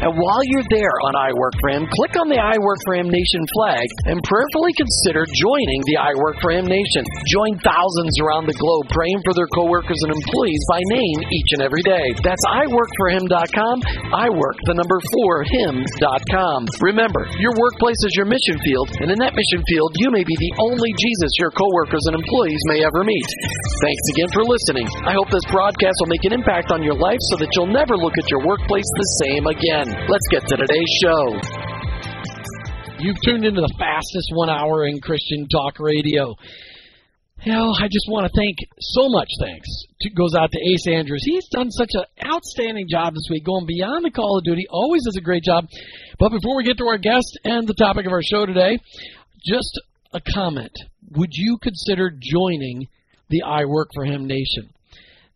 And while you're there on I Work for Him, click on the I Work for Him Nation flag and prayerfully consider joining the I Work for Him Nation. Join thousands around the globe praying for their coworkers and employees by name each and every day. That's iWorkForHim.com. I work the number four him.com. Remember, your workplace is your mission field, and in that mission field, you may be the only Jesus your coworkers and employees may ever meet. Thanks again for listening. I hope this broadcast will make an impact on your life so that you'll never look at your workplace the same again again. Let's get to today's show. You've tuned into the fastest one hour in Christian talk radio. You know, I just want to thank so much thanks to, goes out to Ace Andrews. He's done such an outstanding job this week, going beyond the call of duty. Always does a great job. But before we get to our guest and the topic of our show today, just a comment. Would you consider joining the I Work for Him Nation?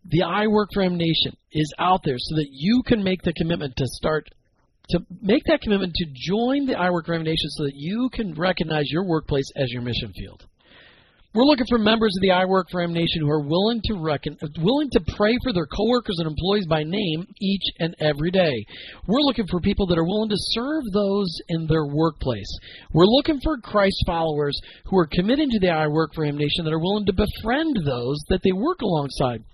The I Work for Him Nation is out there so that you can make the commitment to start to make that commitment to join the I Work for Him Nation so that you can recognize your workplace as your mission field. We're looking for members of the I Work for Him Nation who are willing to reckon, willing to pray for their coworkers and employees by name each and every day. We're looking for people that are willing to serve those in their workplace. We're looking for Christ followers who are committed to the I Work for Him Nation that are willing to befriend those that they work alongside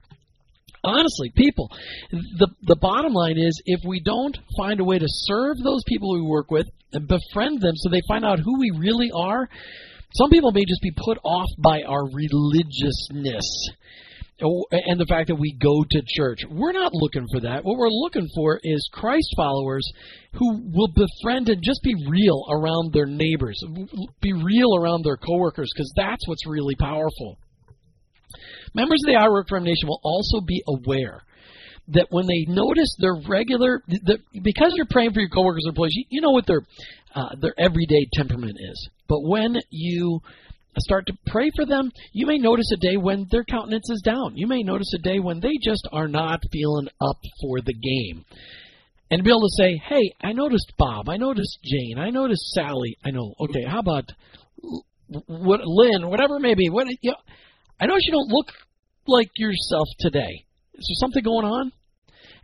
honestly, people, the the bottom line is if we don't find a way to serve those people we work with and befriend them so they find out who we really are, some people may just be put off by our religiousness and the fact that we go to church. We're not looking for that. What we're looking for is Christ followers who will befriend and just be real around their neighbors, be real around their coworkers, because that's what's really powerful. Members of the I Work for Nation will also be aware that when they notice their regular, the, because you're praying for your coworkers and employees, you, you know what their uh, their everyday temperament is. But when you start to pray for them, you may notice a day when their countenance is down. You may notice a day when they just are not feeling up for the game. And be able to say, hey, I noticed Bob, I noticed Jane, I noticed Sally. I know, okay, how about what Lynn, whatever it may be. What, you know, I notice you don't look like yourself today. Is there something going on?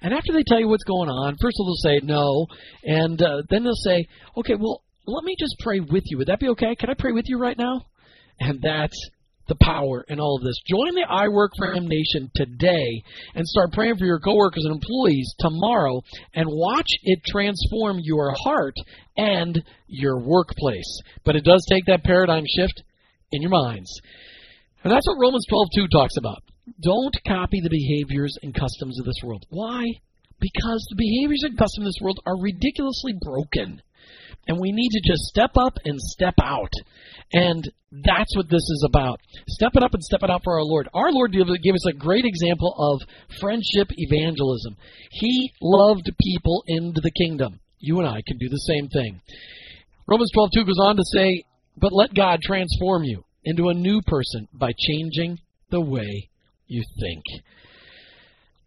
And after they tell you what's going on, first they'll say no, and uh, then they'll say, okay, well, let me just pray with you. Would that be okay? Can I pray with you right now? And that's the power in all of this. Join the I Work for Him Nation today and start praying for your coworkers and employees tomorrow and watch it transform your heart and your workplace. But it does take that paradigm shift in your minds. And that's what Romans 12:2 talks about. Don't copy the behaviors and customs of this world. Why? Because the behaviors and customs of this world are ridiculously broken. And we need to just step up and step out. And that's what this is about. Step it up and step it out for our Lord. Our Lord gave us a great example of friendship evangelism. He loved people into the kingdom. You and I can do the same thing. Romans 12:2 goes on to say, "But let God transform you into a new person by changing the way you think.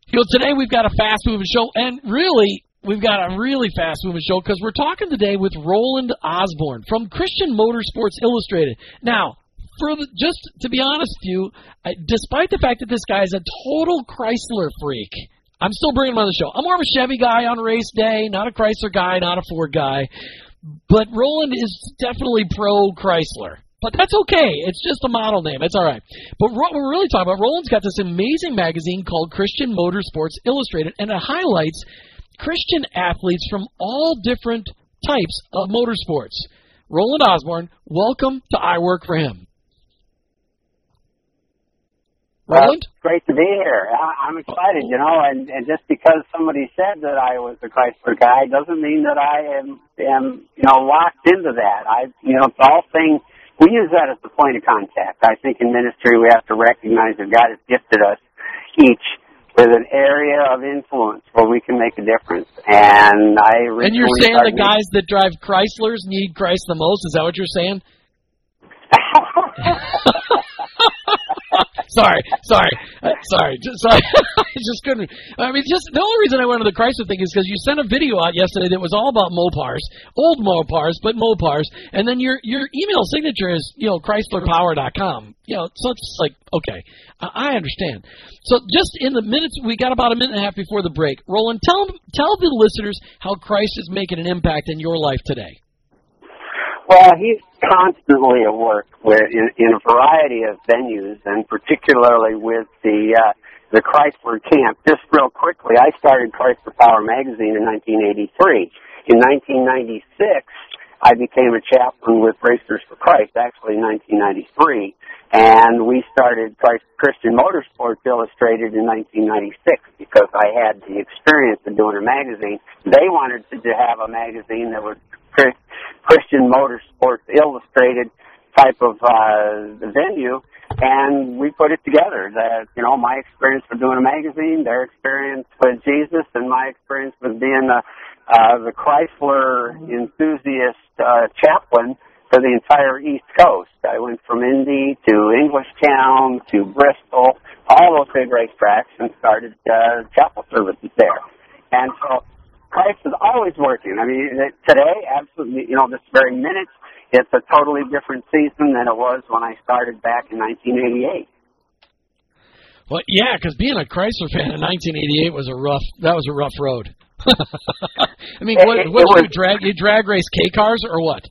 You know, today we've got a fast moving show, and really, we've got a really fast moving show because we're talking today with Roland Osborne from Christian Motorsports Illustrated. Now, for the, just to be honest with you, I, despite the fact that this guy is a total Chrysler freak, I'm still bringing him on the show. I'm more of a Chevy guy on race day, not a Chrysler guy, not a Ford guy. But Roland is definitely pro Chrysler. But that's okay. It's just a model name. It's all right. But what we're really talking about, Roland's got this amazing magazine called Christian Motorsports Illustrated, and it highlights Christian athletes from all different types of motorsports. Roland Osborne, welcome to I Work for Him. Roland? Great to be here. I'm excited, you know, and, and just because somebody said that I was a Chrysler guy doesn't mean that I am, am you know, locked into that. I, you know, it's all things we use that as the point of contact. I think in ministry we have to recognize that God has gifted us each with an area of influence where we can make a difference. And I and you're saying the guys that drive Chryslers need Christ the most. Is that what you're saying? sorry, sorry, uh, sorry, just, sorry. I just couldn't. I mean, just the only reason I went to the Chrysler thing is because you sent a video out yesterday that was all about Mopars, old Mopars, but Mopars, and then your your email signature is you know ChryslerPower.com. You know, so it's like okay, I understand. So just in the minutes, we got about a minute and a half before the break. Roland, tell tell the listeners how Christ is making an impact in your life today. Well, he's constantly at work with, in, in a variety of venues, and particularly with the uh, the Chrysler camp. Just real quickly, I started Chrysler Power Magazine in 1983. In 1996, I became a chaplain with Racers for Christ, actually in 1993, and we started Christian Motorsports Illustrated in 1996 because I had the experience of doing a magazine. They wanted to have a magazine that would Christian Motorsports Illustrated type of uh, venue, and we put it together. That you know, my experience with doing a magazine, their experience with Jesus, and my experience with being the uh, the Chrysler enthusiast uh, chaplain for the entire East Coast. I went from Indy to Englishtown to Bristol, all those big racetracks, and started uh, chapel services there. And so Christ is always working. I mean, today, absolutely, you know, this very minute, it's a totally different season than it was when I started back in 1988. Well, yeah, because being a Chrysler fan in 1988 was a rough. That was a rough road. I mean, what, it, it, what it you drag? You drag race K cars or what?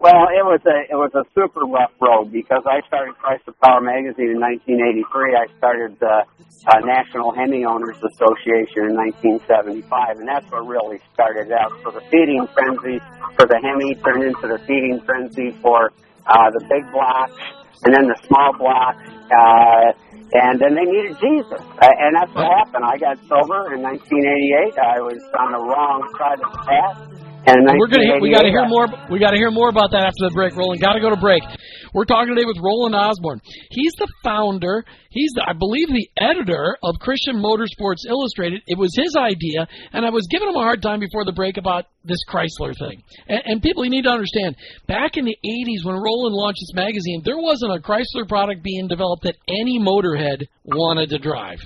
Well, it was a it was a super rough road because I started Chrysler Power Magazine in 1983. I started the uh, National Hemi Owners Association in 1975, and that's what really started out. So the feeding frenzy for the Hemi turned into the feeding frenzy for uh, the big blocks, and then the small blocks. Uh, and then they needed Jesus, uh, and that's what happened. I got sober in 1988. I was on the wrong side of the path and we're gonna we got to hear more. We got to hear more about that after the break. Roland, got to go to break. We're talking today with Roland Osborne. He's the founder. He's the, I believe the editor of Christian Motorsports Illustrated. It was his idea, and I was giving him a hard time before the break about this Chrysler thing. And, and people, you need to understand. Back in the '80s, when Roland launched this magazine, there wasn't a Chrysler product being developed that any motorhead wanted to drive.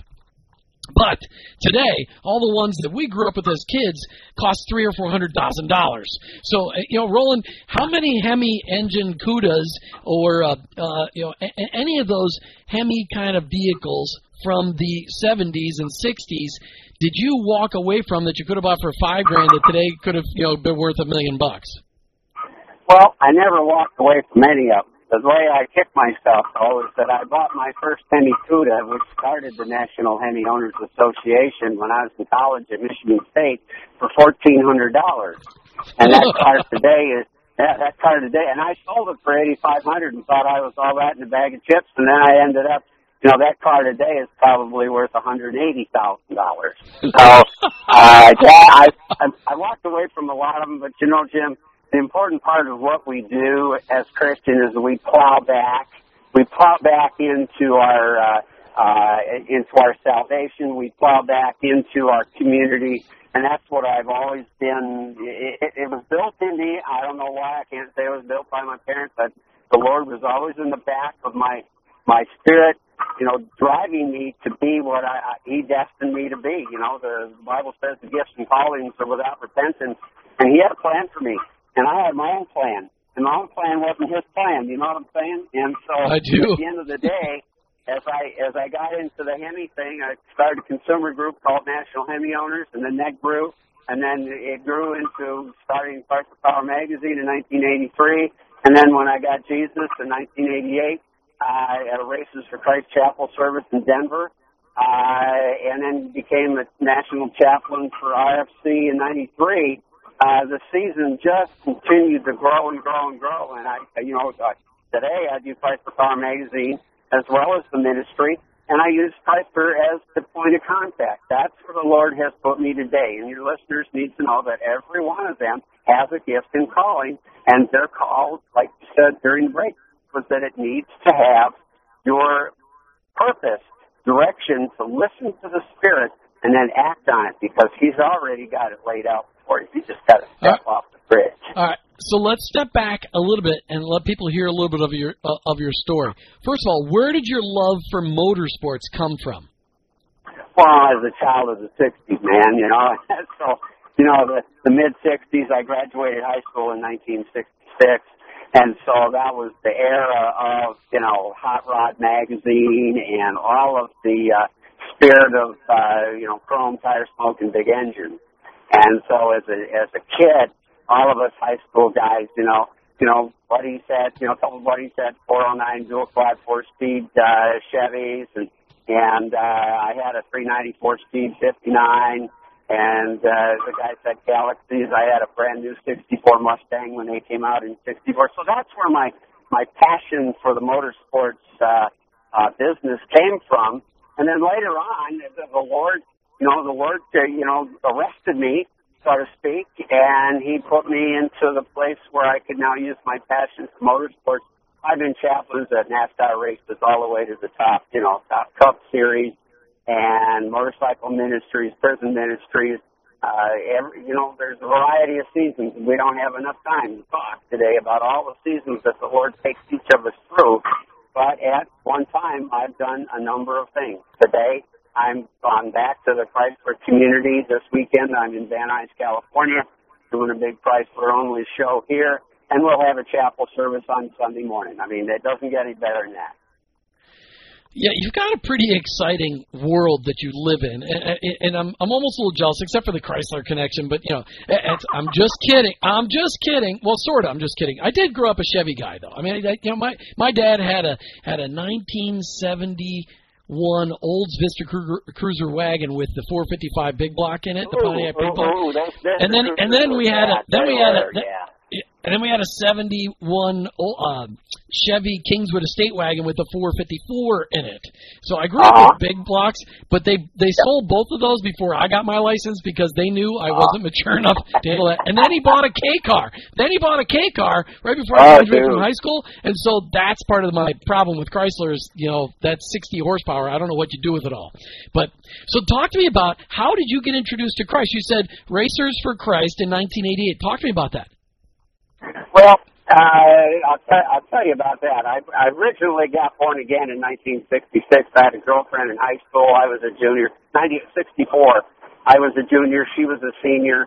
But today, all the ones that we grew up with as kids cost three or four hundred thousand dollars. So, uh, you know, Roland, how many Hemi engine Cudas or uh, uh, you know a- any of those Hemi kind of vehicles from the 70s and 60s did you walk away from that you could have bought for five grand that today could have you know been worth a million bucks? Well, I never walked away from any of them. The way I kick myself, though, is that I bought my first Hemi Cuda, which started the National Hemi Owners Association when I was in college at Michigan State, for fourteen hundred dollars. And that car today is that, that car today, and I sold it for eighty five hundred and thought I was all that in a bag of chips, and then I ended up you know that car today is probably worth one hundred eighty thousand dollars. So uh, yeah, I, I I walked away from a lot of them, but you know, Jim, the important part of what we do as Christians is we plow back. We plow back into our uh, uh, into our salvation. We plow back into our community, and that's what I've always been. It, it was built in me. I don't know why. I can't say it was built by my parents, but the Lord was always in the back of my my spirit. You know, driving me to be what I, I He destined me to be. You know, the Bible says the gifts and callings are without repentance, and He had a plan for me and I had my own plan. And my own plan wasn't his plan. You know what I'm saying? And so I do. at the end of the day, as I as I got into the Hemi thing, I started a consumer group called National Hemi Owners, and then that grew, and then it grew into starting Chrysler Power Magazine in 1983, and then when I got Jesus in 1988 uh, at a Racers for Christ Chapel service in Denver, uh, and then became a national chaplain for RFC in '93 uh, the season just continued to grow and grow and grow. And I, you know, uh, today I do Chrysler Power Magazine as well as the ministry, and I use Chrysler as the point of contact. That's where the Lord has put me today. And your listeners need to know that every one of them has a gift and calling, and their call, like you said during the break, was that it needs to have your purpose direction to listen to the Spirit and then act on it because He's already got it laid out for you. You just got to step right. off the bridge. All right. So let's step back a little bit and let people hear a little bit of your uh, of your story. First of all, where did your love for motorsports come from? Well, as a child of the '60s, man, you know, so you know the the mid '60s. I graduated high school in 1966, and so that was the era of you know Hot Rod magazine and all of the uh, spirit of uh, you know chrome tire smoking big engines. And so as a as a kid, all of us high school guys, you know, you know, buddies had, you know, a couple of buddies had 409 dual quad four speed uh, Chevys, and and uh, I had a 394 speed 59, and uh, the guys had Galaxies. I had a brand new 64 Mustang when they came out in 64. So that's where my my passion for the motorsports uh, uh, business came from. And then later on, the Lord, you know, the Lord, uh, you know, arrested me so to speak, and he put me into the place where I could now use my passion for motorsports. I've been chaplains at NASCAR races all the way to the top, you know, top Cup Series and motorcycle ministries, prison ministries. Uh, every, you know, there's a variety of seasons. We don't have enough time to talk today about all the seasons that the Lord takes each of us through. But at one time, I've done a number of things. Today, I'm gone back to the Chrysler community this weekend. I'm in Van Nuys, California, doing a big Chrysler only show here, and we'll have a chapel service on Sunday morning. I mean, it doesn't get any better than that. Yeah, you've got a pretty exciting world that you live in, and, and I'm I'm almost a little jealous, except for the Chrysler connection. But you know, I'm just kidding. I'm just kidding. Well, sort of. I'm just kidding. I did grow up a Chevy guy, though. I mean, I, you know, my my dad had a had a 1970 one Olds Vista Cruiser, Cruiser wagon with the 455 big block in it, the Pontiac big block. Ooh, that's, that's And then- and then we had a- then we had a-. And then we had a 71 uh, Chevy Kingswood Estate wagon with a 454 in it. So I grew up Uh-huh. with big blocks, but they they sold both of those before I got my license because they knew I wasn't mature enough to handle that. And then he bought a K car. Then he bought a K car right before I Oh, graduated from high school. And so that's part of my problem with Chrysler is, you know, that's 60 horsepower. I don't know what you do with it all. But so talk to me about how did you get introduced to Christ? You said Racers for Christ in 1988. Talk to me about that. Well, uh, I'll, tell, I'll tell you about that. I, I originally got born again in 1966. I had a girlfriend in high school. I was a junior. 1964. I was a junior. She was a senior.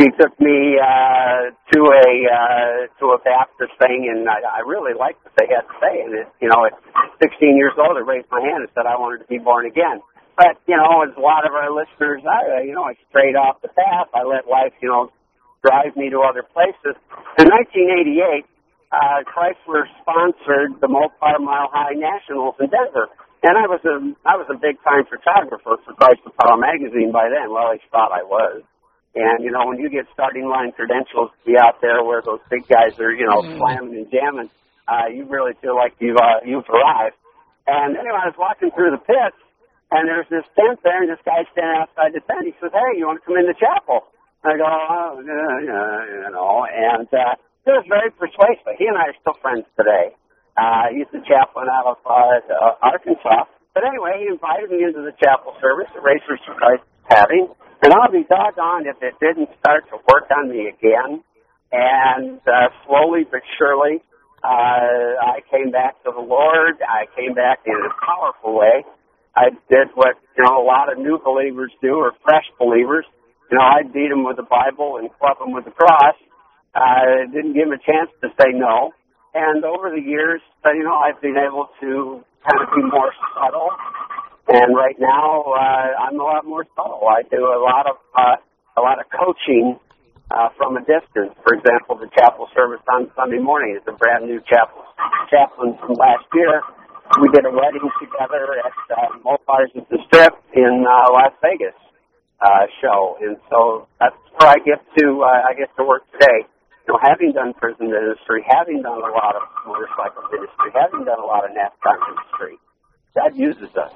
She took me uh, to a uh, to a Baptist thing, and I, I really liked what they had to say. And it, you know, at 16 years old, I raised my hand and said I wanted to be born again. But you know, as a lot of our listeners, I you know, I strayed off the path. I let life, you know, drive me to other places. In 1988, uh, Chrysler sponsored the Mopar Mile High Nationals in Denver, and I was a I was a big time photographer for Chrysler Power Magazine by then. Well, I thought I was. And you know, when you get starting line credentials to be out there where those big guys are, you know, Mm. slamming and jamming, uh, you really feel like you've uh, you've arrived. And anyway, I was walking through the pits, and there's this tent there, and this guy standing outside the tent. He says, "Hey, you want to come in the chapel?" I go, oh, yeah, yeah, you know, and uh, he was very persuasive. He and I are still friends today. Uh, he's the chaplain out of uh, Arkansas. But anyway, he invited me into the chapel service that Racers for Christ is having, and I'll be doggone if it didn't start to work on me again. And uh, slowly but surely, uh, I came back to the Lord. I came back in a powerful way. I did what you know a lot of new believers do, or fresh believers. You know, I'd beat them with the Bible and club them with the cross. I didn't give them a chance to say no. And over the years, uh, you know, I've been able to kind of be more subtle. And right now, uh, I'm a lot more subtle. I do a lot of uh, a lot of coaching uh, from a distance. For example, the chapel service on Sunday morning is a brand new chapel chaplain from last year. We did a wedding together at uh, Mopars at the Strip in uh, Las Vegas uh, show, and so that's where I get to uh, I get to work today. You know, having done prison ministry, having done a lot of motorcycle ministry, having done a lot of NASCAR ministry, God uses us.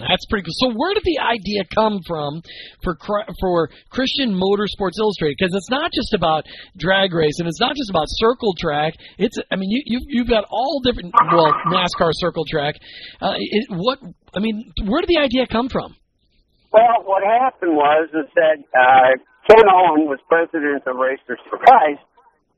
That's pretty cool. So where did the idea come from for for Christian Motorsports Illustrated? Because it's not just about drag race and it's not just about circle track. It's I mean you you've, you've got all different well NASCAR circle track. Uh, it, what I mean, where did the idea come from? Well, what happened was is that uh, Ken Owen was president of Racers for Christ,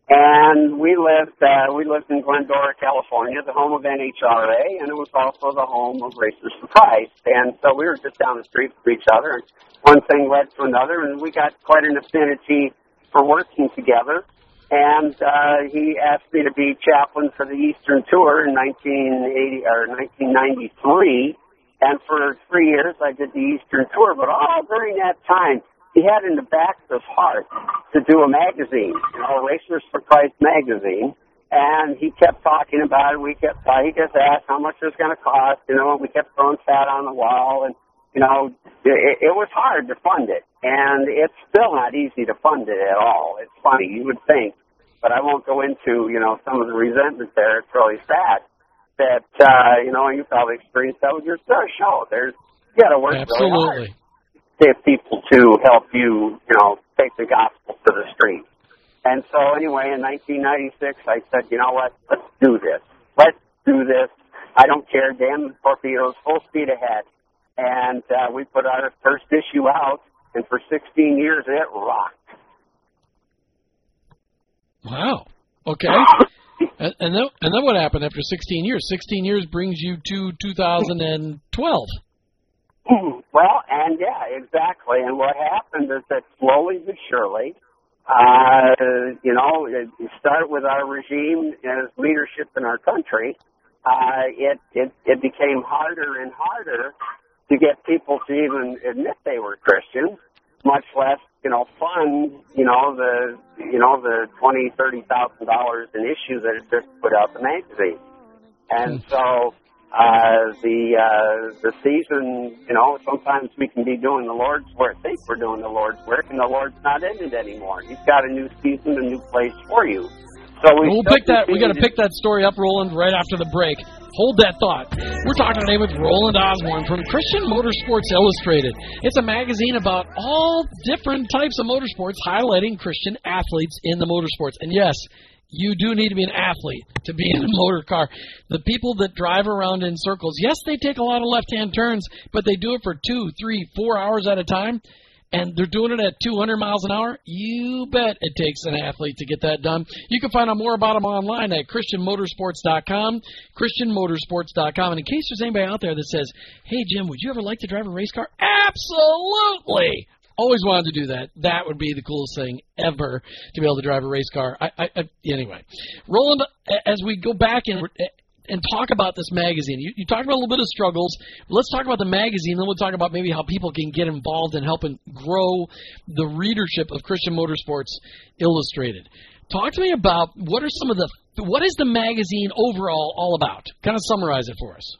and we lived uh, we lived in Glendora, California, the home of NHRA, and it was also the home of Racers for Christ. And so we were just down the street from each other, and one thing led to another, and we got quite an affinity for working together. And uh, he asked me to be chaplain for the Eastern Tour in 1980 or 1993. And for three years, I did the Eastern Tour. But all during that time, he had in the back of his heart to do a magazine, you know, Racers for Christ magazine. And he kept talking about it. We kept, uh, he just asked how much it was going to cost, you know, and we kept throwing fat on the wall. And, you know, it, it was hard to fund it. And it's still not easy to fund it at all. It's funny, you would think, but I won't go into, you know, some of the resentment there. It's really sad that, uh, you know, you probably experienced that with your show. There's, you got to work Absolutely. really hard to get people to help you, you know, take the gospel to the street. And so anyway, in 1996, I said, you know what, let's do this. Let's do this. I don't care, damn the torpedoes, full speed ahead. And uh, we put our first issue out, and for 16 years it rocked. Wow. Okay. and, and then and then what happened after 16 years? 16 years brings you to 2012. Well, and yeah, exactly. And what happened is that slowly but surely, uh, you know, you start with our regime as leadership in our country. Uh, it, it it became harder and harder to get people to even admit they were Christians, much less you know fund you know the you know the twenty thirty thousand dollars in issues that it took to put out the magazine. And hmm. so uh, the uh, the season, you know, sometimes we can be doing the Lord's work, think we're doing the Lord's work, and the Lord's not in it anymore. He's got a new season, a new place for you. So we we'll pick that. We got to pick that story up, Roland, right after the break. Hold that thought. We're talking today with Roland Osborne from Christian Motorsports Illustrated. It's a magazine about all different types of motorsports, highlighting Christian athletes in the motorsports. And yes, you do need to be an athlete to be in a motor car. The people that drive around in circles, yes, they take a lot of left hand turns, but they do it for two, three, four hours at a time, and they're doing it at 200 miles an hour. You bet it takes an athlete to get that done. You can find out more about them online at ChristianMotorsports.com, ChristianMotorsports.com. And in case there's anybody out there that says, hey, Jim, would you ever like to drive a race car? Absolutely! Always wanted to do that. That would be the coolest thing ever to be able to drive a race car. I, I, I anyway, Roland, as we go back and and talk about this magazine. You, you talked about a little bit of struggles. Let's talk about the magazine, then we'll talk about maybe how people can get involved in helping grow the readership of Christian Motorsports Illustrated. Talk to me about what are some of the what is the magazine overall all about? Kind of summarize it for us.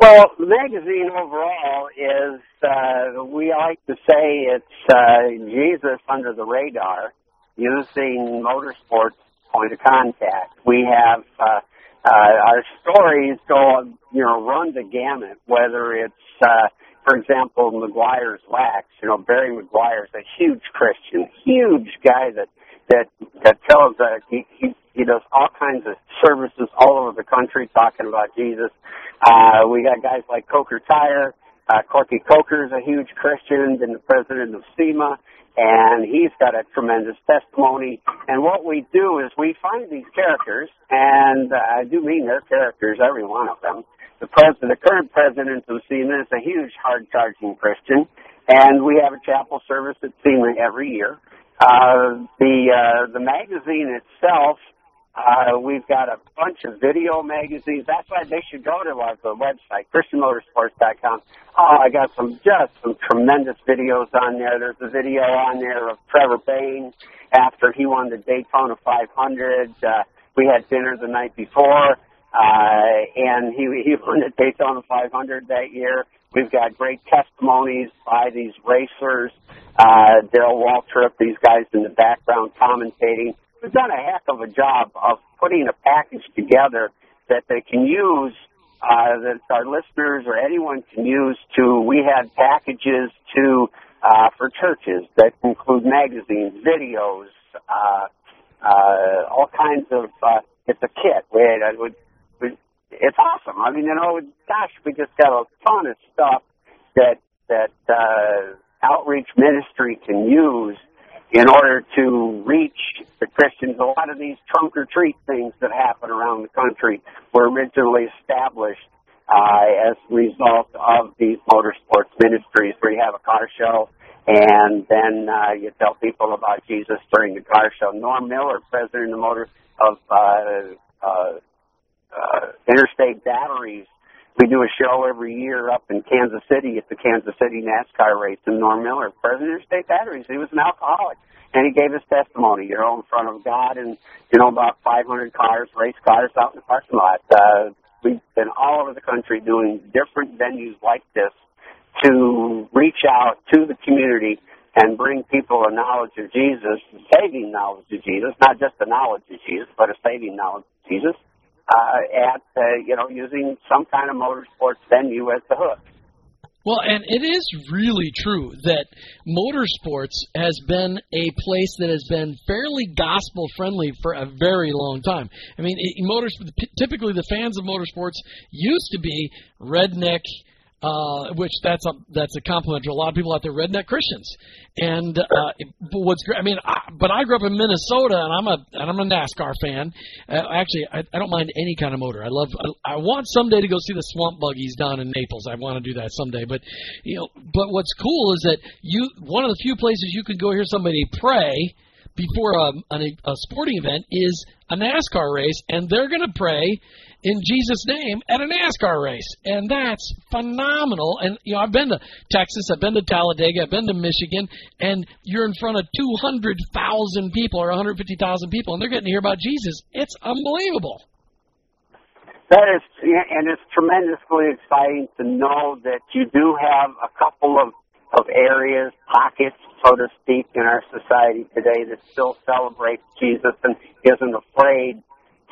Well, the magazine overall is, uh, we like to say it's uh, Jesus under the radar using motorsports point of contact. We have uh, uh, our stories go, you know, run the gamut, whether it's, uh, for example, Meguiar's Wax. You know, Barry Meguiar's a huge Christian, huge guy that that that tells uh, he, he he does all kinds of services all over the country talking about Jesus. Uh, we got guys like Coker Tire. Uh, Corky Coker is a huge Christian and the president of SEMA, and he's got a tremendous testimony. And what we do is we find these characters, and I do mean they're characters, every one of them. The president, the current president of SEMA is a huge hard-charging Christian, and we have a chapel service at SEMA every year. Uh, the uh, the magazine itself uh, we've got a bunch of video magazines. That's why they should go to our the website, ChristianMotorsports.com. Oh, I got some just some tremendous videos on there. There's a video on there of Trevor Bayne after he won the Daytona 500. Uh, we had dinner the night before, uh, and he he won the Daytona 500 that year. We've got great testimonies by these racers, uh, Darrell Waltrip, these guys in the background commentating we've done a heck of a job of putting a package together that they can use uh, that our listeners or anyone can use to. We had packages to uh, for churches that include magazines, videos, uh, uh, all kinds of. Uh, it's a kit. We, we, we, it's awesome. I mean, you know, gosh, we just got a ton of stuff that that uh, outreach ministry can use in order to reach the Christians. A lot of these trunk or treat things that happen around the country were originally established uh, as a result of these motorsports ministries where you have a car show and then uh, you tell people about Jesus during the car show. Norm Miller, president of the motor of uh, uh, uh, Interstate Batteries, we do a show every year up in Kansas City at the Kansas City NASCAR race. And Norm Miller, president of State Batteries, he was an alcoholic, and he gave his testimony, you know, in front of God and you know about 500 cars, race cars out in the parking lot. Uh, we've been all over the country doing different venues like this to reach out to the community and bring people a knowledge of Jesus, saving knowledge of Jesus, not just the knowledge of Jesus, but a saving knowledge of Jesus uh, at uh, you know using some kind of motorsports venue as the hook. Well, and it is really true that motorsports has been a place that has been fairly gospel friendly for a very long time. I mean, it, motors typically the fans of motorsports used to be redneck uh, which that's a that's a compliment to a lot of people out there, redneck Christians. And uh, but what's great, I mean, I, but I grew up in Minnesota, and I'm a and I'm a NASCAR fan. Uh, actually, I, I don't mind any kind of motor. I love. I, I want someday to go see the swamp buggies down in Naples. I want to do that someday. But you know, but what's cool is that you one of the few places you can go hear somebody pray before a, a, a sporting event is a NASCAR race, and they're going to pray in Jesus' name at a NASCAR race, and that's phenomenal. And you know, I've been to Texas, I've been to Talladega, I've been to Michigan, and you're in front of 200,000 people or 150,000 people, and they're getting to hear about Jesus. It's unbelievable. That is, and it's tremendously exciting to know that you do have a couple of of areas, pockets, so to speak, in our society today that still celebrates Jesus and isn't afraid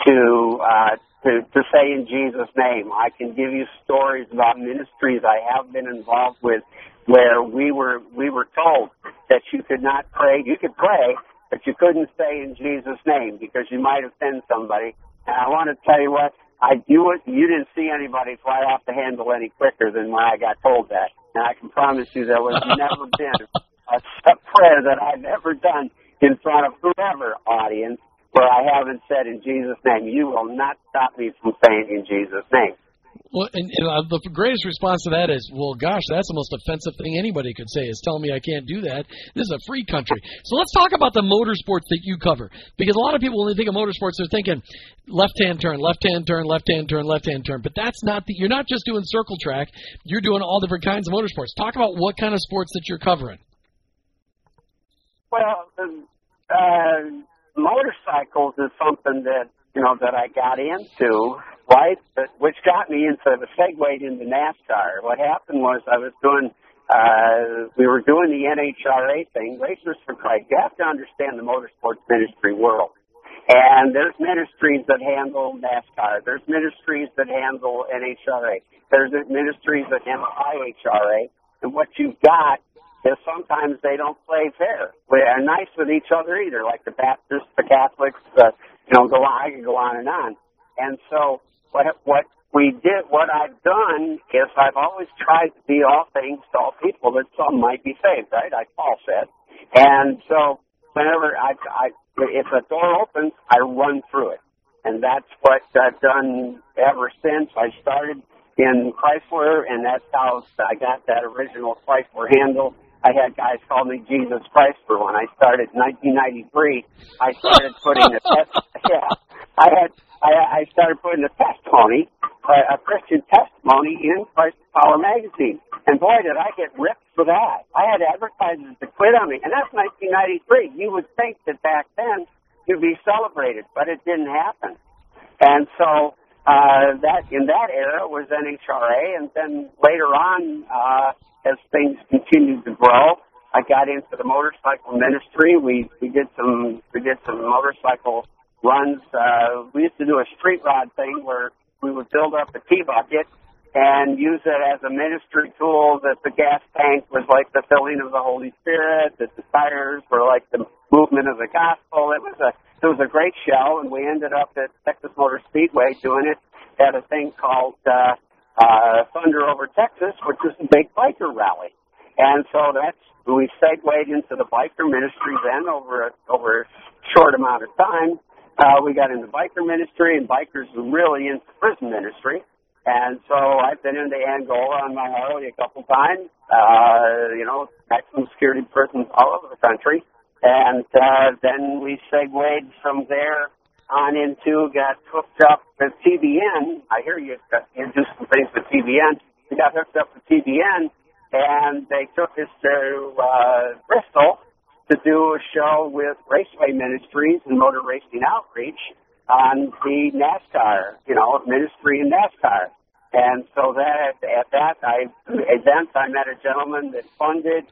to uh, to, to say in Jesus' name. I can give you stories about ministries I have been involved with where we were we were told that you could not pray. You could pray, but you couldn't say in Jesus' name because you might offend somebody. And I want to tell you what, I do it. You didn't see anybody fly off the handle any quicker than when I got told that. And I can promise you there was never been a, a prayer that I've ever done in front of whoever audience where I haven't said in Jesus' name. You will not stop me from saying in Jesus' name. Well, and, and uh, the greatest response to that is, well, gosh, that's the most offensive thing anybody could say is telling me I can't do that. This is a free country. So let's talk about the motorsports that you cover, because a lot of people when they think of motorsports, they're thinking left-hand turn, left-hand turn, left-hand turn, left-hand turn. But that's not the. You're not just doing circle track. You're doing all different kinds of motorsports. Talk about what kind of sports that you're covering. Well, uh, motorcycles is something that you know that I got into, right? But which got me into the segued into NASCAR. What happened was I was doing uh we were doing the NHRA thing, Racers for Christ. You have to understand the motorsports ministry world. And there's ministries that handle NASCAR. There's ministries that handle NHRA. There's ministries that handle IHRA. And what you've got is sometimes they don't play fair. They're nice with each other either, like the Baptists, the Catholics, the, you know, go on, I can go on and on. And so what, what we did, what I've done is I've always tried to be all things to all people that some might be saved, right? Like Paul said. And so whenever I, I, if a door opens, I run through it. And that's what I've done ever since I started in Chrysler, and that's how I got that original Chrysler handle I had guys call me Jesus Chrysler when I started in 1993. I started putting a test, yeah, I had I, I started putting a testimony, a, a Christian testimony in Chrysler Power magazine, and boy, did I get ripped for that. I had advertisers to quit on me, and that's 1993. You would think that back then you'd be celebrated, but it didn't happen, and so. Uh, that in that era was NHRA, and then later on, uh, as things continued to grow, I got into the motorcycle ministry. We we did some we did some motorcycle runs. Uh, we used to do a street rod thing where we would build up a T-bucket and use it as a ministry tool. That the gas tank was like the filling of the Holy Spirit. That the tires were like the movement of the gospel. It was a it was a great show, and we ended up at Texas Motor Speedway doing it at a thing called uh, uh, Thunder Over Texas, which is a big biker rally. And so that's we segued into the biker ministry then over a, over a short amount of time. Uh, we got into biker ministry, and bikers really into prison ministry. And so I've been into Angola on my Harley a couple times. Uh, you know, maximum security prisons all over the country. And uh, then we segued from there on into got hooked up with TBN. I hear you, you do some things with TBN. We got hooked up with TBN, and they took us to uh, Bristol to do a show with Raceway Ministries and Motor Racing Outreach on the NASCAR, you know, ministry in NASCAR. And so that at that I event I met a gentleman that funded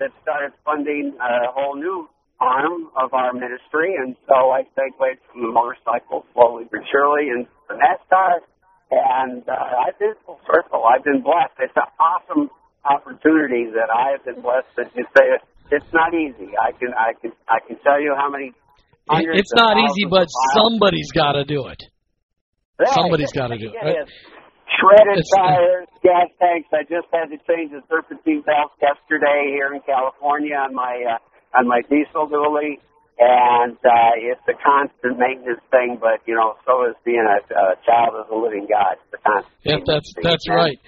that started funding a whole new arm of our ministry, and so I segued from the motorcycle slowly but surely into the NASCAR, and uh, I've been full circle. I've been blessed. It's an awesome opportunity that I have been blessed. That you say it's not easy. I can I can I can tell you how many. It's not easy, but somebody's got to do it. Right. Somebody's got to do it. Shredded it's, tires, gas tanks. I just had to change the serpentine valve yesterday here in California on my uh, on my diesel dually, and uh, it's a constant maintenance thing. But you know, so is being a, a child of the living God. It's a constant. Yep, that's that's right.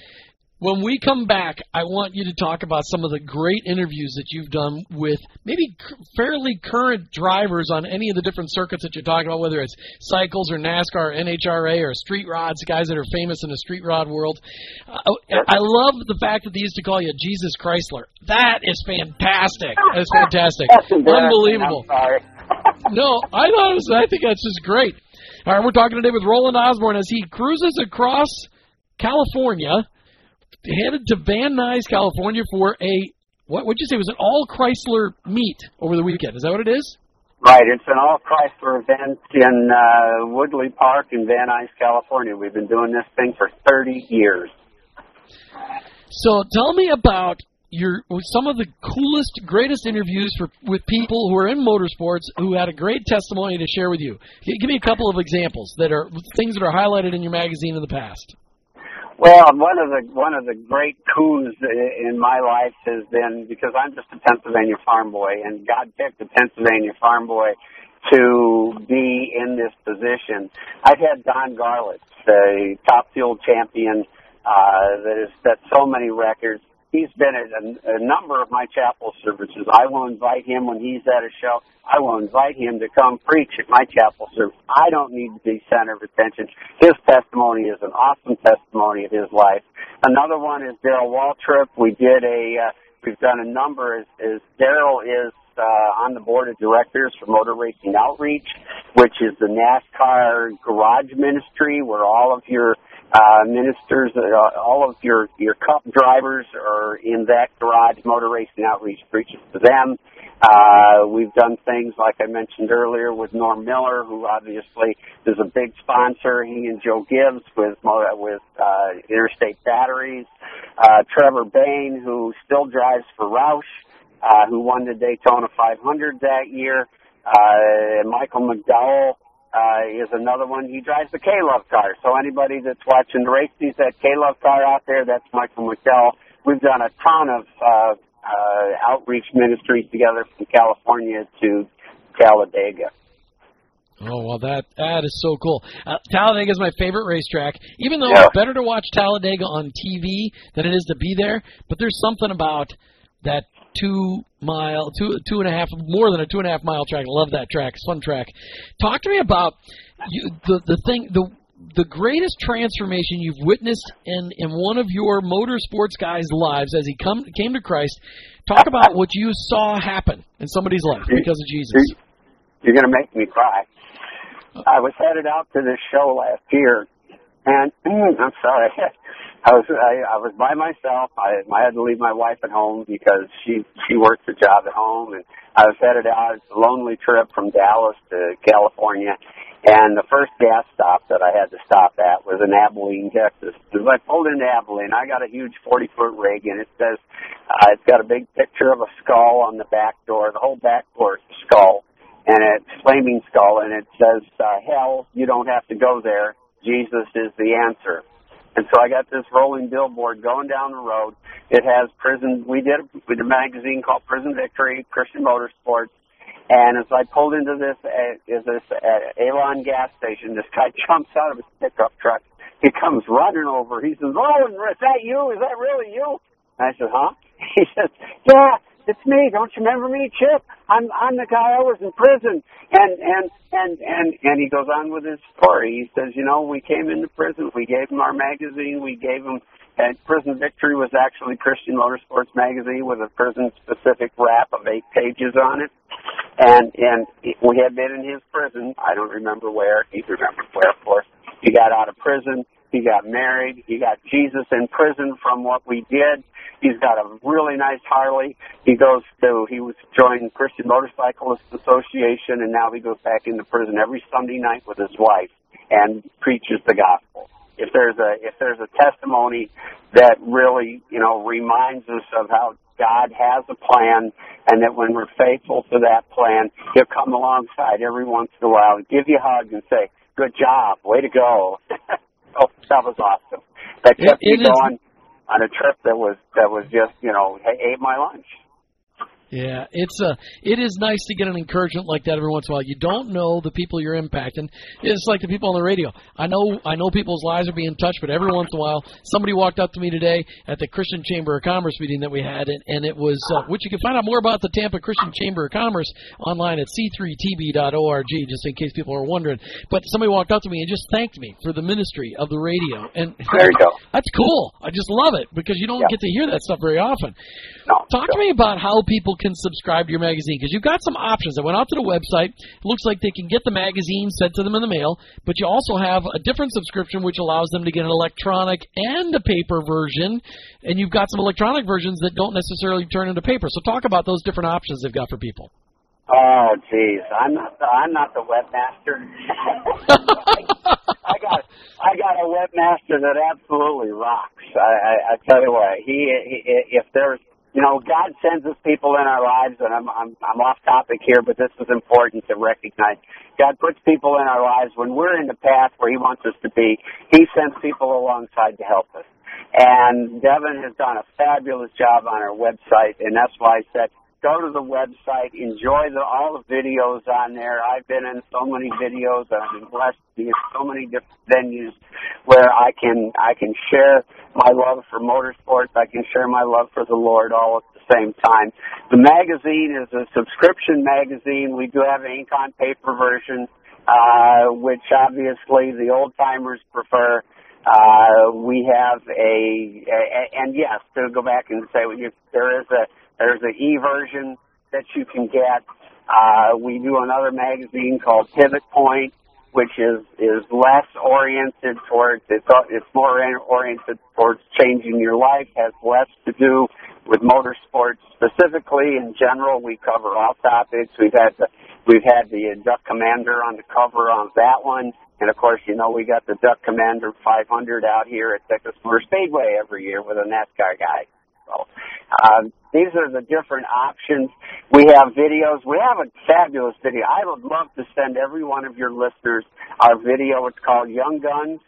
When we come back, I want you to talk about some of the great interviews that you've done with maybe fairly current drivers on any of the different circuits that you're talking about, whether it's cycles or NASCAR, or NHRA, or street rods, guys that are famous in the street rod world. Uh, I love the fact that they used to call you Jesus Chrysler. That is fantastic. That is fantastic. Unbelievable. no, I thought it was, I think that's just great. All right, we're talking today with Roland Osborne as he cruises across California headed to Van Nuys, California for a what would you say it was an all Chrysler meet over the weekend. Is that what it is? Right. It's an all Chrysler event in uh, Woodley Park in Van Nuys, California. We've been doing this thing for 30 years. So tell me about your some of the coolest, greatest interviews for with people who are in motorsports who had a great testimony to share with you. Give me a couple of examples that are things that are highlighted in your magazine in the past. Well, one of the one of the great coups in my life has been because I'm just a Pennsylvania farm boy, and God picked a Pennsylvania farm boy to be in this position. I've had Don Garlits, a top fuel champion uh, that has set so many records he's been at a, a number of my chapel services. I will invite him when he's at a show. I will invite him to come preach at my chapel service. I don't need to be center of attention. His testimony is an awesome testimony of his life. Another one is Darrell Waltrip. We did a, uh, we've done a number as, as Darrell is uh, on the board of directors for Motor Racing Outreach, which is the NASCAR Garage Ministry, where all of your uh, ministers, uh, all of your your cup drivers are in that garage motor racing outreach preaches to them. Uh, we've done things like I mentioned earlier with Norm Miller, who obviously is a big sponsor. He and Joe Gibbs with with uh, Interstate Batteries. Uh, Trevor Bayne, who still drives for Roush, uh, who won the Daytona 500 that year. Uh, Michael McDowell uh, is another one. He drives the K-Love car. So anybody that's watching the race sees that K-Love car out there, that's Michael McDowell. We've done a ton of uh, uh, outreach ministries together from California to Talladega. Oh well, that that is so cool. Uh, Talladega is my favorite racetrack. Even though yeah. it's better to watch Talladega on TV than it is to be there, but there's something about that two mile, two two and a half, more than a two and a half mile track. I love that track. It's fun track. Talk to me about you, the the thing the the greatest transformation you've witnessed in in one of your motorsports guys' lives as he come came to Christ. Talk about what you saw happen in somebody's life because of Jesus. You're going to make me cry. I was headed out to this show last year, and mm, I'm sorry. I was I, I was by myself. I, I had to leave my wife at home because she she works a job at home, and I was headed out. It's a lonely trip from Dallas to California, And the first gas stop that I had to stop at was in Abilene, Texas. As I pulled into Abilene, I got a huge 40 foot rig, and it says uh, it's got a big picture of a skull on the back door. The whole back door is a skull, and it's flaming skull, and it says, uh, "Hell, you don't have to go there. Jesus is the answer." And so I got this rolling billboard going down the road. It has prison. We did did a magazine called Prison Victory, Christian Motorsports. And as I pulled into this uh, is this uh, Alon gas station, this guy jumps out of his pickup truck. He comes running over. He says, "Oh, is that you? Is that really you?" And I said, "Huh?" He says, "Yeah, it's me. Don't you remember me, Chip? I'm I'm the guy I was in prison." And and and and and he goes on with his story. He says, "You know, we came into prison. We gave him our magazine. We gave him." And Prison Victory was actually Christian Motorsports magazine with a prison-specific wrap of eight pages on it. And and we had been in his prison. I don't remember where. He remembers where, of course. He got out of prison. He got married. He got Jesus in prison from what we did. He's got a really nice Harley. He goes to he was joined Christian Motorcyclists Association, and now he goes back into prison every Sunday night with his wife and preaches the gospel. If there's a if there's a testimony that really you know reminds us of how God has a plan, and that when we're faithful to that plan, He'll come alongside every once in a while and give you a hug and say, "Good job, way to go." oh, that was awesome. That kept it, it me going on a trip that was that was just you know ate my lunch. Yeah, it's a it is nice to get an encouragement like that every once in a while. You don't know the people you're impacting. It's like the people on the radio. I know I know people's lives are being touched, but every once in a while, somebody walked up to me today at the Christian Chamber of Commerce meeting that we had, and, and it was uh, which you can find out more about the Tampa Christian Chamber of Commerce online at c3tb.org, just in case people are wondering. But somebody walked up to me and just thanked me for the ministry of the radio, and there you go. That's cool. I just love it because you don't Yeah. get to hear that stuff very often. No, Talk to me about how people can subscribe to your magazine because you've got some options. I went out to the website. It looks like they can get the magazine sent to them in the mail, but you also have a different subscription which allows them to get an electronic and a paper version. And you've got some electronic versions that don't necessarily turn into paper. So talk about those different options they've got for people. Oh, geez, I'm not the I'm not the webmaster. I got I got a webmaster that absolutely rocks. I, I, I tell you what, he, he if there's you know God sends us people in our lives, and I'm I'm I'm off topic here, but this is important to recognize. God puts people in our lives when we're in the path where He wants us to be. He sends people alongside to help us. And Devin has done a fabulous job on our website, and that's why I said go to the website, enjoy the, all the videos on there. I've been in so many videos, and I've been blessed to be in so many different venues where I can I can share my love for motorsports. I can share my love for the Lord all at the same time. The magazine is a subscription magazine. We do have an ink on paper version, uh, which obviously the old timers prefer. Uh, we have a, a, and yes, to go back and say, there is a, there's an e version that you can get. Uh, we do another magazine called Pivot Point, which is is less oriented towards it's it's more oriented towards changing your life. Has less to do with motorsports specifically. In general, we cover all topics. We've had the we've had the Duck Commander on the cover on that one. And of course, you know, we got the Duck Commander 500 out here at Texas Motor Speedway every year with a NASCAR guy. Um, these are the different options. We have videos. We have a fabulous video. I would love to send every one of your listeners our video. It's called Young Guns,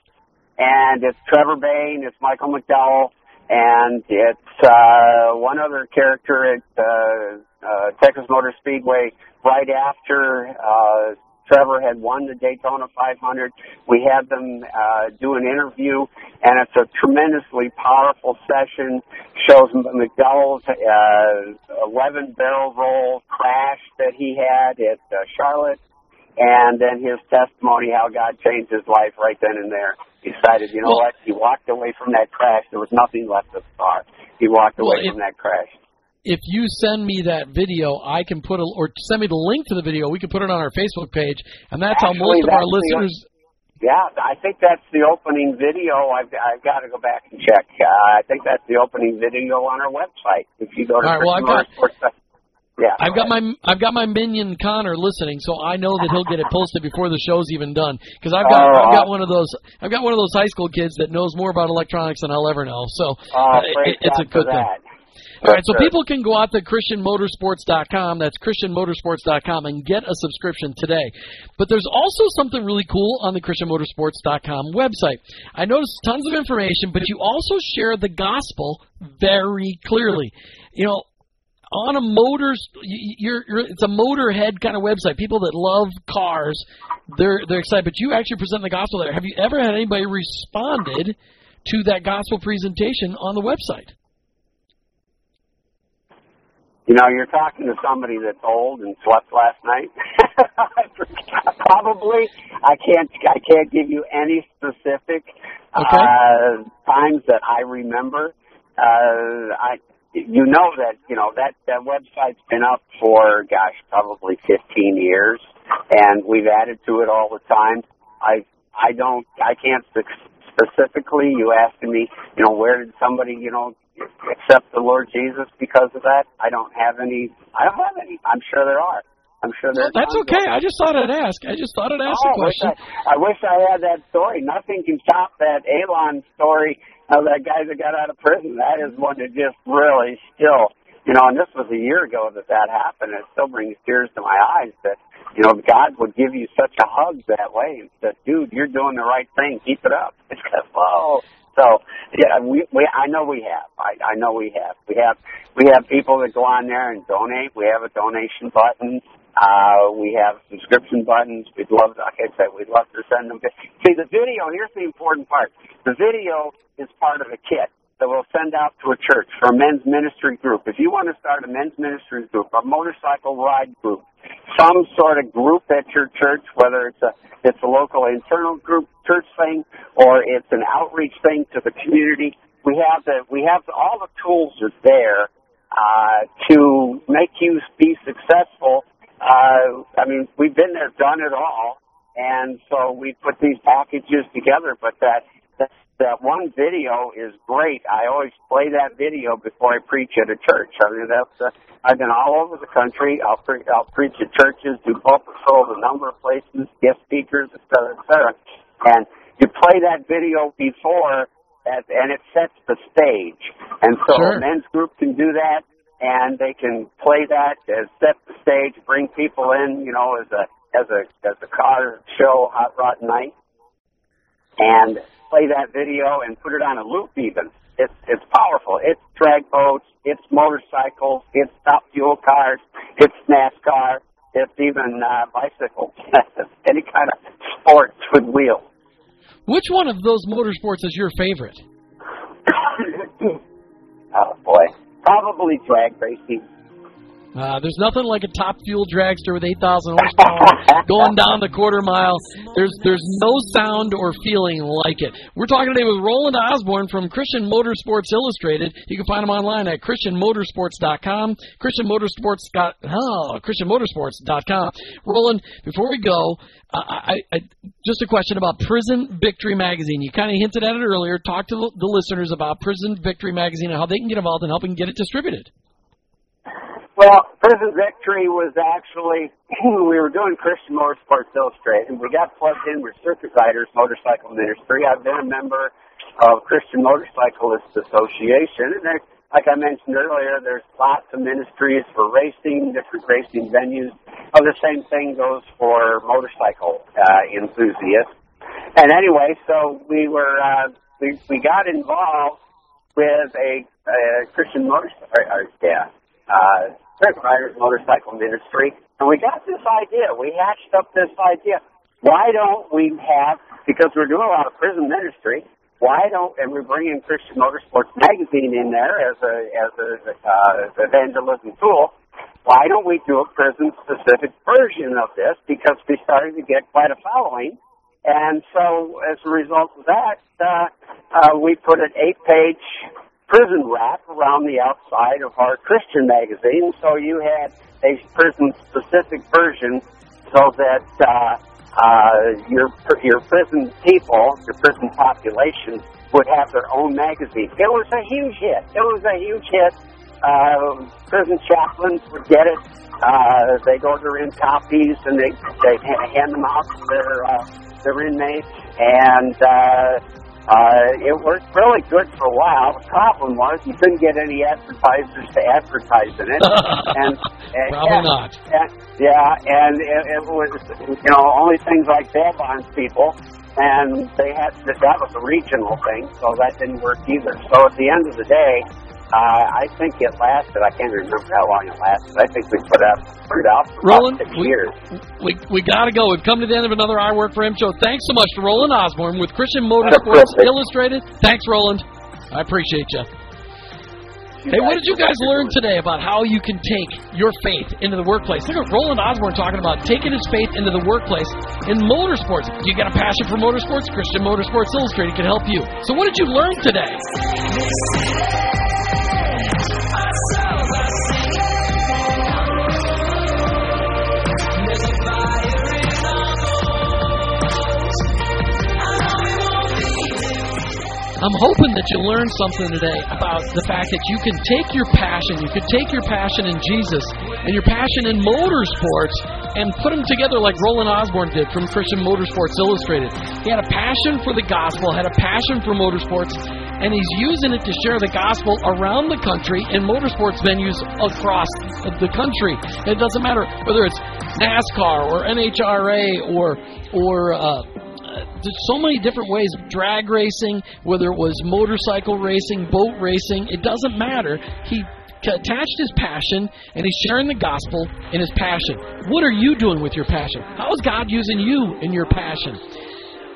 and it's Trevor Bayne, it's Michael McDowell, and it's uh, one other character at uh, uh, Texas Motor Speedway right after uh, Trevor had won the Daytona 500. We had them uh, do an interview, and it's a tremendously powerful session. Shows McDowell's uh, 11 barrel roll crash that he had at uh, Charlotte, and then his testimony how God changed his life right then and there. He decided, you know Well- what? He walked away from that crash. There was nothing left of the car. He walked Well, away it- from that crash. If you send me that video, I can put a or send me the link to the video. We can put it on our Facebook page, and that's how Actually, most of our that's the- listeners. Yeah, I think that's the opening video. I've, I've got to go back and check. Uh, I think that's the opening video on our website. If you go to All right, well, I've got- yeah. I've got my I've got my minion Connor listening, so I know that he'll get it posted before the show's even done. Because I've got Oh, I've got one of those I've got one of those high school kids that knows more about electronics than I'll ever know. So Oh, uh, it- it's a good thing. All right, so people can go out to ChristianMotorsports.com. That's ChristianMotorsports.com and get a subscription today. But there's also something really cool on the ChristianMotorsports.com website. I noticed tons of information, but you also share the gospel very clearly. You know, on a motors, you're, you're it's a motorhead kind of website. People that love cars, they're they're excited. But you actually present the gospel there. Have you ever had anybody responded to that gospel presentation on the website? You know, you're talking to somebody that's old and slept last night. Probably, I can't. I can't give you any specific Okay. uh, times that I remember. Uh, I, you know that you know that that website's been up for gosh, probably 15 years, and we've added to it all the time. I I don't. I can't specifically. You asking me, you know, where did somebody, you know, accept the Lord Jesus because of that? I don't have any. I don't have any. I'm sure there are. I'm sure No, there's. that's okay. I just thought I'd ask. I just thought I'd ask Oh, a I wish question. I, I wish I had that story. Nothing can top that Elon story of that guy that got out of prison. That is one that just really still, you know, and this was a year ago that that happened. It still brings tears to my eyes that, you know, God would give you such a hug that way and said, dude, you're doing the right thing. Keep it up. It's like, whoa. So yeah, we, we I know we have. I, I know we have. We have we have people that go on there and donate. We have a donation button. Uh, we have subscription buttons. We'd love, like I said, we'd love to send them. See, the video. Here's the important part. The video is part of a kit that we'll send out to a church for a men's ministry group. If you want to start a men's ministry group, a motorcycle ride group, some sort of group at your church, whether it's a it's a local internal group church thing or it's an outreach thing to the community, we have the we have all the tools are there uh, to make you be successful. Uh, I mean, we've been there, done it all, and so we put these packages together. But that that, one video is great. I always play that video before I preach at a church. I mean, that's uh, I've been all over the country. I'll pre- I'll preach at churches, do both patrols a number of places, guest speakers, et cetera, et cetera. And you play that video before, that, and it sets the stage. And so Sure. a men's group can do that, and they can play that as set the stage, bring people in, you know, as a as a as a car show, hot rod night, and play that video and put it on a loop. Even it's it's powerful. It's drag boats, it's motorcycles, it's top fuel cars, it's NASCAR, it's even uh, bicycles, any kind of sports with wheels. Which one of those motorsports is your favorite? oh boy, probably drag racing. Uh, there's nothing like a top fuel dragster with 8,000 horsepower going down the quarter mile. There's there's no sound or feeling like it. We're talking today with Roland Osborne from Christian Motorsports Illustrated. You can find him online at ChristianMotorsports.com, oh, ChristianMotorsports.com. Roland, before we go, uh, I, I, just a question about Prison Victory Magazine. You kind of hinted at it earlier. Talk to the listeners about Prison Victory Magazine and how they can get involved in helping get it distributed. Well, Prison Victory was actually, we were doing Christian Motorsports Illustrated. And we got plugged in with Circuit Riders Motorcycle Ministry. I've been a member of Christian Motorcyclists Association. And there, like I mentioned earlier, there's lots of ministries for racing, different racing venues. Oh, the same thing goes for motorcycle uh, enthusiasts. And anyway, so we were, uh, we, we got involved with a, a Christian motorcycle, or, or, yeah, uh, Riders Motorcycle Ministry, and we got this idea. We hatched up this idea. Why don't we have, because we're doing a lot of prison ministry, why don't, and we're bringing Christian Motorsports Magazine in there as a, as a, uh, evangelism tool, why don't we do a prison-specific version of this? Because we started to get quite a following. And so, as a result of that, uh, uh, we put an eight-page prison wrap around the outside of our Christian magazine, so you had a prison-specific version, so that uh, uh, your your prison people, your prison population, would have their own magazine. It was a huge hit. It was a huge hit, uh, prison chaplains would get it. Uh, they'd order in copies and they they hand them out to their uh, their inmates, and uh, uh, it worked really good for a while. The problem was you couldn't get any advertisers to advertise in it, and, and probably yeah, not. And, yeah, and it, it was you know only things like bail bonds people and they had that was a regional thing, so that didn't work either. So at the end of the day, uh, I think it lasted. I can't remember how long it lasted. I think we put out put it out for Roland, about six we, years. We we got to go. We've come to the end of another I Work for Him show. Thanks so much to Roland Osborne with Christian Motorsports Illustrated. Thanks, Roland. I appreciate you. Hey, what did you guys learn today about how you can take your faith into the workplace? Look at Roland Osborne talking about taking his faith into the workplace in motorsports. You got a passion for motorsports? Christian Motorsports Illustrated can help you. So, what did you learn today? I'm hoping that you learned something today about the fact that you can take your passion, you can take your passion in Jesus and your passion in motorsports and put them together like Roland Osborne did from Christian Motorsports Illustrated. He had a passion for the gospel, had a passion for motorsports, and he's using it to share the gospel around the country in motorsports venues across the country. It doesn't matter whether it's NASCAR or NHRA or or uh, so many different ways drag racing, whether it was motorcycle racing, boat racing, it doesn't matter. He attached his passion and he's sharing the gospel in his passion. What are you doing with your passion? How is God using you in your passion?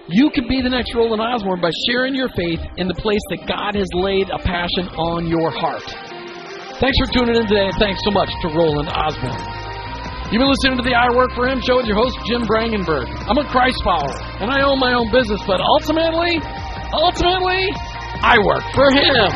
You can be the next Roland Osborne by sharing your faith in the place that God has laid a passion on your heart. Thanks for tuning in today, and thanks so much to Roland Osborne. You've been listening to the I Work for Him show with your host, Jim Brangenberg. I'm a Christ follower, and I own my own business, but ultimately, ultimately, I work for Him.